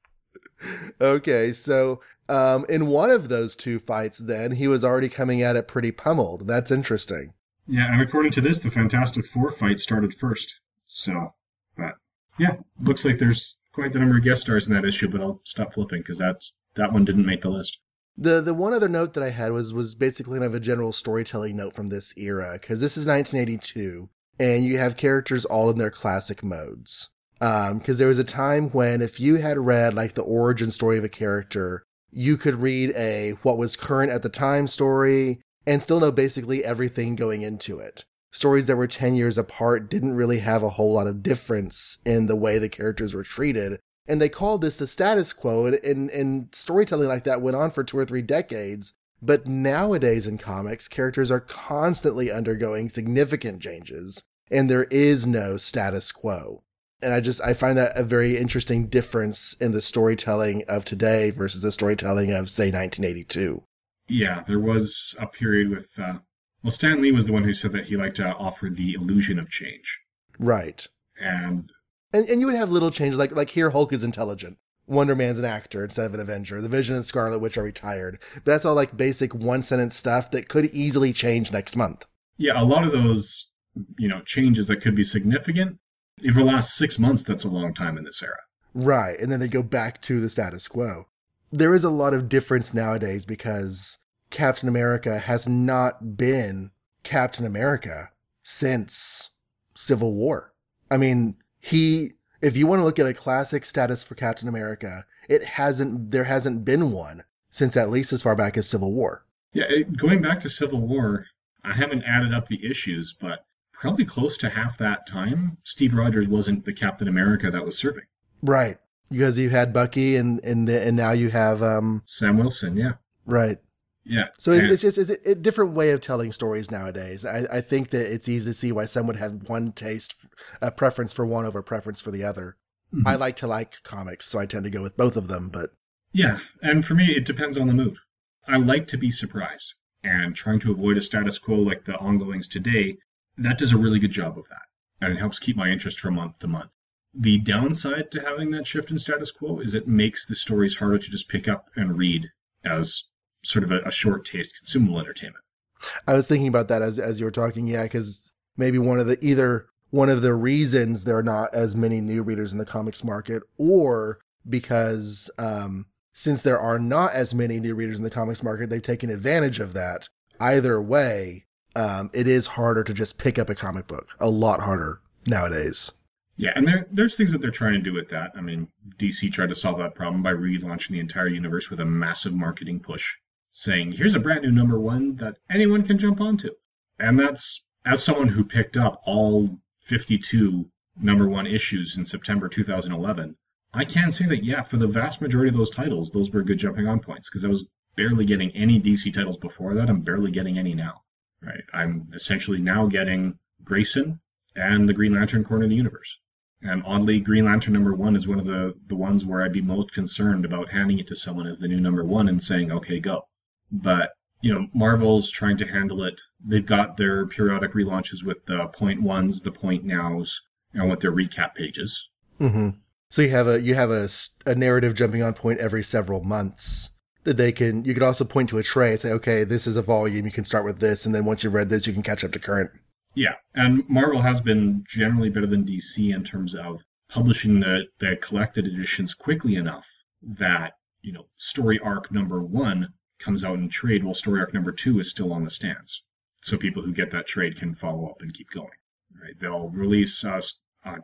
okay, so um, in one of those two fights, then he was already coming at it pretty pummeled. That's interesting. Yeah, and according to this, the Fantastic Four fight started first. So, but yeah, looks like there's quite the number of guest stars in that issue, but I'll stop flipping because that's that one didn't make the list. The the one other note that I had was was basically kind of a general storytelling note from this era because this is 1982 and you have characters all in their classic modes. Um, because there was a time when if you had read like the origin story of a character, you could read a what was current at the time story and still know basically everything going into it. Stories that were 10 years apart didn't really have a whole lot of difference in the way the characters were treated. And they called this the status quo and, and, and storytelling like that went on for two or three decades. But nowadays in comics characters are constantly undergoing significant changes and there is no status quo. And i just i find that a very interesting difference in the storytelling of today versus the storytelling of say 1982 Yeah, there was a period with. Uh, well, Stan Lee was the one who said that he liked to offer the illusion of change, right and and, and you would have little changes like like here hulk is intelligent Wonder Man's an actor instead of an Avenger. The Vision and Scarlet Witch are retired. But that's all like basic one sentence stuff that could easily change next month. yeah, a lot of those, you know, changes that could be significant. If it lasts six months, that's a long time in this era. Right. And then they go back to the status quo. There is a lot of difference nowadays because Captain America has not been Captain America since Civil War. I mean, he, if you want to look at a classic status for Captain America, it hasn't, there hasn't been one since at least as far back as Civil War. Yeah, it, going back to Civil War, I haven't added up the issues, but probably close to half that time, Steve Rogers wasn't the Captain America that was serving. Right. Because you had Bucky and, and, and now you have, um, Sam Wilson, yeah. right. Yeah. So it's, it's just it's a, a different way of telling stories nowadays. I, I think that it's easy to see why some would have one taste, a preference for one over preference for the other. Mhm. I like to like comics, so I tend to go with both of them. But Yeah, and for me, it depends on the mood. I like to be surprised, and trying to avoid a status quo like the ongoings today, that does a really good job of that, and it helps keep my interest from month to month. The downside to having that shift in status quo is it makes the stories harder to just pick up and read as sort of a, a short taste consumable entertainment. I was thinking about that as as you were talking. Yeah, because maybe one of the either one of the reasons there are not as many new readers in the comics market, or because um, since there are not as many new readers in the comics market, they've taken advantage of that. Either way, um, it is harder to just pick up a comic book. A lot harder nowadays. Yeah, and there, there's things that they're trying to do with that. I mean, DC tried to solve that problem by relaunching the entire universe with a massive marketing push, saying, here's a brand new number one that anyone can jump onto. And that's, as someone who picked up all 52 number one issues in September 2011, I can say that, yeah, for the vast majority of those titles, those were good jumping on points because I was barely getting any DC titles before that. I'm barely getting any now. Right? I'm essentially now getting Grayson and the Green Lantern Corner of the Universe And oddly, Green Lantern number one is one of the, the ones where I'd be most concerned about handing it to someone as the new number one and saying, okay, go. But, you know, Marvel's trying to handle it. They've got their periodic relaunches with the point ones, the point nows, and with their recap pages. hmm So you have a you have a, a narrative jumping on point every several months that they can. You could also point to a tray and say, okay, this is a volume. You can start with this, and then once you've read this, you can catch up to current. Yeah, and Marvel has been generally better than DC in terms of publishing the, the collected editions quickly enough that, you know, story arc number one comes out in trade while story arc number two is still on the stands. So people who get that trade can follow up and keep going. Right? They'll release a,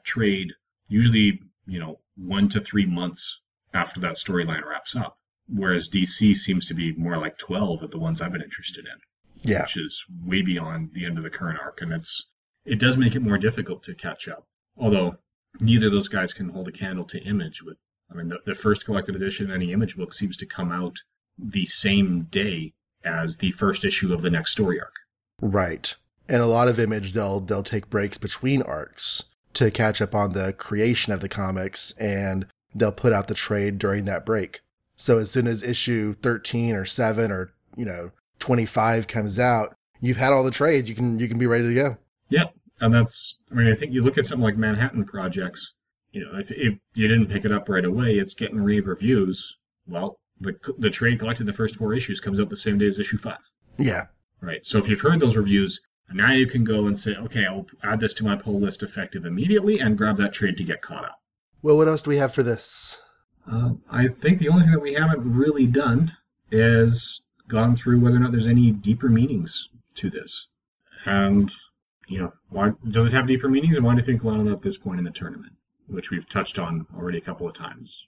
trade usually, you know, one to three months after that storyline wraps up. Whereas DC seems to be more like 12 at the ones I've been interested in Yeah, which is way beyond the end of the current arc, and it's it does make it more difficult to catch up. Although neither of those guys can hold a candle to Image. With I mean, the, the first collected edition of any Image book seems to come out the same day as the first issue of the next story arc. right. And a lot of image, they'll they'll take breaks between arcs to catch up on the creation of the comics, and they'll put out the trade during that break. So as soon as issue thirteen or seven or you know twenty five comes out, you've had all the trades. You can you can be ready to go. Yeah, and that's I mean, I think you look at something like Manhattan Projects. You know, if, if you didn't pick it up right away, it's getting rave reviews. Well, the the trade collected the first four issues comes out the same day as issue five. Yeah, Right. So if you've heard those reviews, now you can go and say, okay, I'll add this to my pull list effective immediately and grab that trade to get caught up. Well, what else do we have for this? Uh, I think the only thing that we haven't really done is gone through whether or not there's any deeper meanings to this. And, you know, why does it have deeper meanings and why do you think Lana at this point in the tournament? Which we've touched on already a couple of times.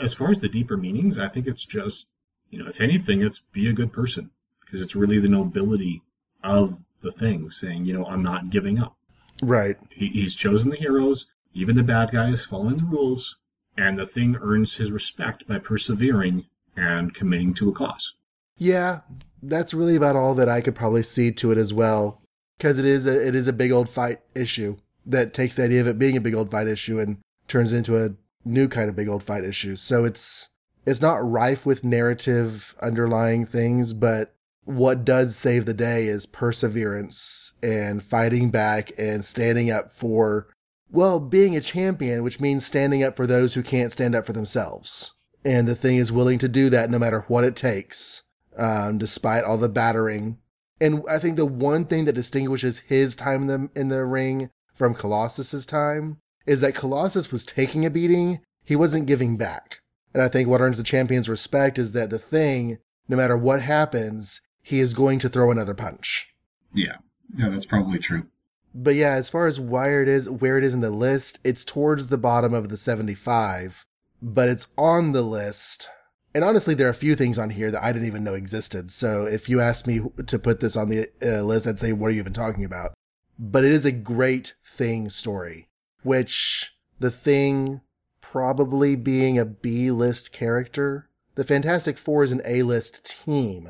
As far as the deeper meanings, I think it's just, you know, if anything, it's be a good person. Because it's really the nobility of the thing saying, you know, I'm not giving up. Right. He, he's chosen the heroes, even the bad guys following the rules, and the thing earns his respect by persevering and committing to a cause. Yeah, that's really about all that I could probably see to it as well, because it is a it is a big old fight issue that takes the idea of it being a big old fight issue and turns into a new kind of big old fight issues. So it's it's not rife with narrative underlying things, but what does save the day is perseverance and fighting back and standing up for well, being a champion, which means standing up for those who can't stand up for themselves. And the thing is willing to do that no matter what it takes, um, despite all the battering. And I think the one thing that distinguishes his time in the in the ring from Colossus's time is that Colossus was taking a beating, he wasn't giving back. And I think what earns the champion's respect is that the thing, no matter what happens, he is going to throw another punch. Yeah, yeah, that's probably true. But yeah, as far as where it is, where it is in the list, it's towards the bottom of the 75, but it's on the list. And honestly, there are a few things on here that I didn't even know existed. So if you asked me to put this on the uh, list, I'd say, what are you even talking about? But it is a great thing story, which the thing probably being a B list character, the Fantastic Four is an A list team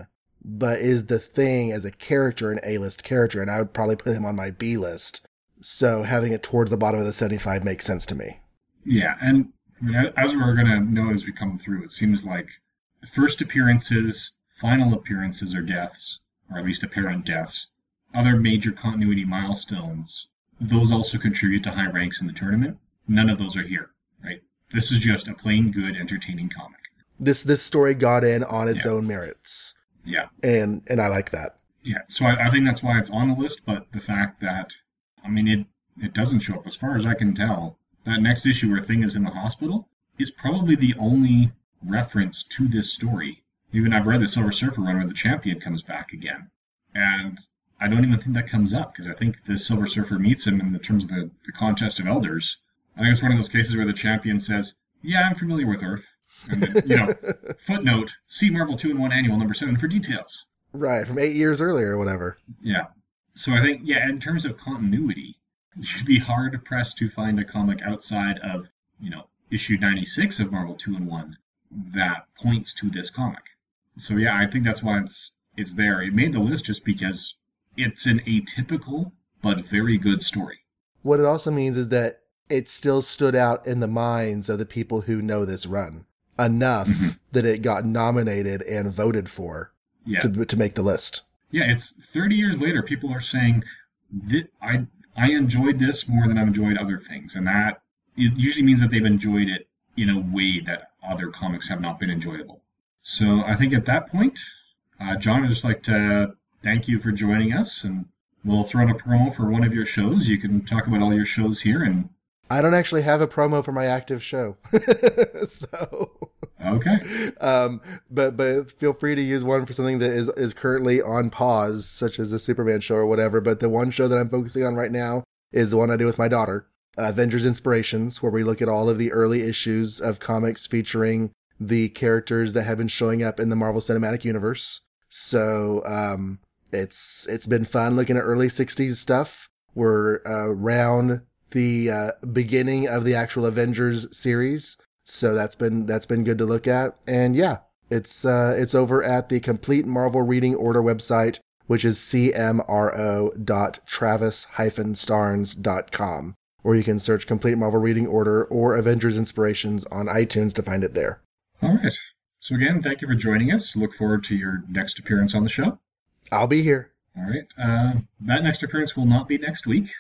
but is the thing as a character an A-list character, and I would probably put him on my B list. So having it towards the bottom of the 75 makes sense to me. Yeah, and I mean, as we're going to know as we come through, it seems like first appearances, final appearances, or deaths, or at least apparent deaths, other major continuity milestones, those also contribute to high ranks in the tournament. None of those are here, right? This is just a plain good, entertaining comic. This this story got in on its Yeah. own merits, Yeah, and and I like that. yeah. So I, I think that's why it's on the list. But the fact that, I mean, it it doesn't show up as far as I can tell. That next issue where Thing is in the hospital is probably the only reference to this story. Even I've read the Silver Surfer run where the champion comes back again, and I don't even think that comes up because I think the Silver Surfer meets him in the terms of the, the contest of elders. I think it's one of those cases where the champion says, "Yeah, I'm familiar with Earth." And then, you know, footnote: see Marvel Two in One Annual Number Seven for details. right from eight years earlier or whatever. Yeah. So I think, yeah, in terms of continuity, you'd be hard pressed to find a comic outside of, you know, issue 96 of Marvel 2 and 1 that points to this comic. So yeah, I think that's why it's it's there. It made the list just because it's an atypical but very good story. What it also means is that it still stood out in the minds of the people who know this run enough Mm-hmm. that it got nominated and voted for Yeah. to to make the list. yeah, it's 30 years later. People are saying that I I enjoyed this more than I've enjoyed other things, and that it usually means that they've enjoyed it in a way that other comics have not been enjoyable. So I think at that point, uh, John, I'd just like to thank you for joining us, and we'll throw in a promo for one of your shows. You can talk about all your shows here, and I don't actually have a promo for my active show, so okay, um, but but feel free to use one for something that is is currently on pause, such as the Superman show or whatever. But the one show that I'm focusing on right now is the one I do with my daughter, Avengers Inspirations, where we look at all of the early issues of comics featuring the characters that have been showing up in the Marvel Cinematic Universe. So um, it's it's been fun looking at early '60s stuff. We're uh, around the uh, beginning of the actual Avengers series, so that's been that's been good to look at. And yeah, it's uh, it's over at the Complete Marvel Reading Order website, which is cmro.travis-starnes.com, or you can search Complete Marvel Reading Order or Avengers Inspirations on iTunes to find it there. all right. So again, thank you for joining us. Look forward to your next appearance on the show. I'll be here. All right. Uh, that next appearance will not be next week.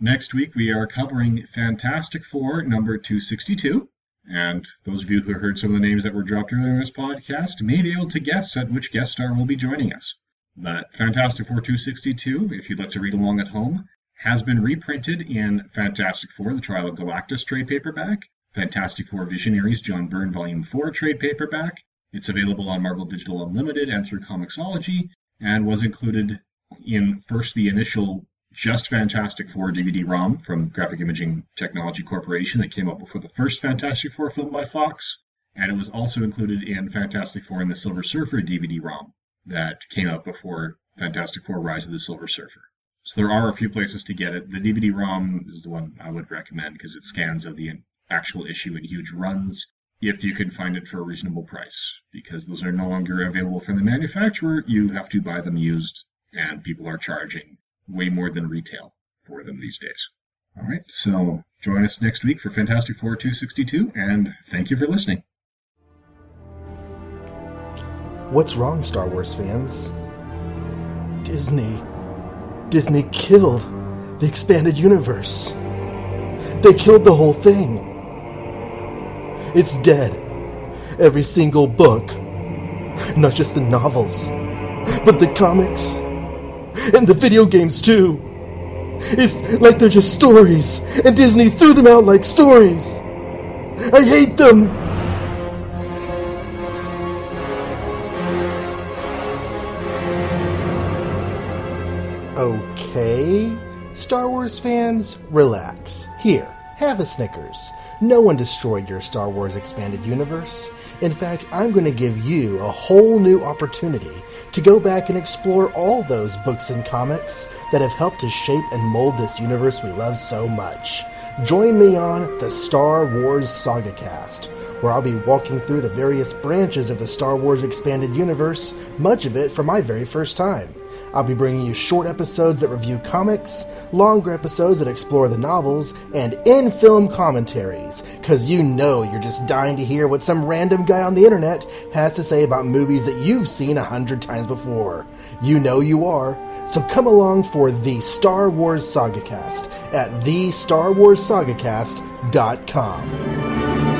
Next week, we are covering Fantastic Four number 262. And those of you who heard some of the names that were dropped earlier in this podcast may be able to guess at which guest star will be joining us. But Fantastic Four 262, if you'd like to read along at home, has been reprinted in Fantastic Four, The Trial of Galactus trade paperback, Fantastic Four Visionaries John Byrne Volume 4 trade paperback. It's available on Marvel Digital Unlimited and through Comixology, and was included in first the initial Just Fantastic Four DVD ROM from Graphic Imaging Technology Corporation that came out before the first Fantastic Four film by Fox, and it was also included in Fantastic Four and the Silver Surfer DVD ROM that came out before Fantastic Four Rise of the Silver Surfer. So there are a few places to get it. The DVD ROM is the one I would recommend because it scans of the actual issue in huge runs if you can find it for a reasonable price because those are no longer available from the manufacturer. You have to buy them used and people are charging way more than retail for them these days. All right, so join us next week for Fantastic Four 262 and thank you for listening. What's wrong, Star Wars fans? Disney. Disney killed the expanded universe. They killed the whole thing. It's dead. Every single book. Not just the novels, but the comics. And the video games, too. It's like they're just stories, and Disney threw them out like stories. I hate them! Okay. Star Wars fans, relax. Here, have a Snickers. No one destroyed your Star Wars expanded universe. In fact, I'm going to give you a whole new opportunity to go back and explore all those books and comics that have helped to shape and mold this universe we love so much. Join me on the Star Wars Saga Cast, where I'll be walking through the various branches of the Star Wars expanded universe, much of it for my very first time. I'll be bringing you short episodes that review comics, longer episodes that explore the novels, and in film commentaries, because you know you're just dying to hear what some random guy on the internet has to say about movies that you've seen a hundred times before. You know you are. So come along for the Star Wars Saga Cast at thestarwarssagacast.com.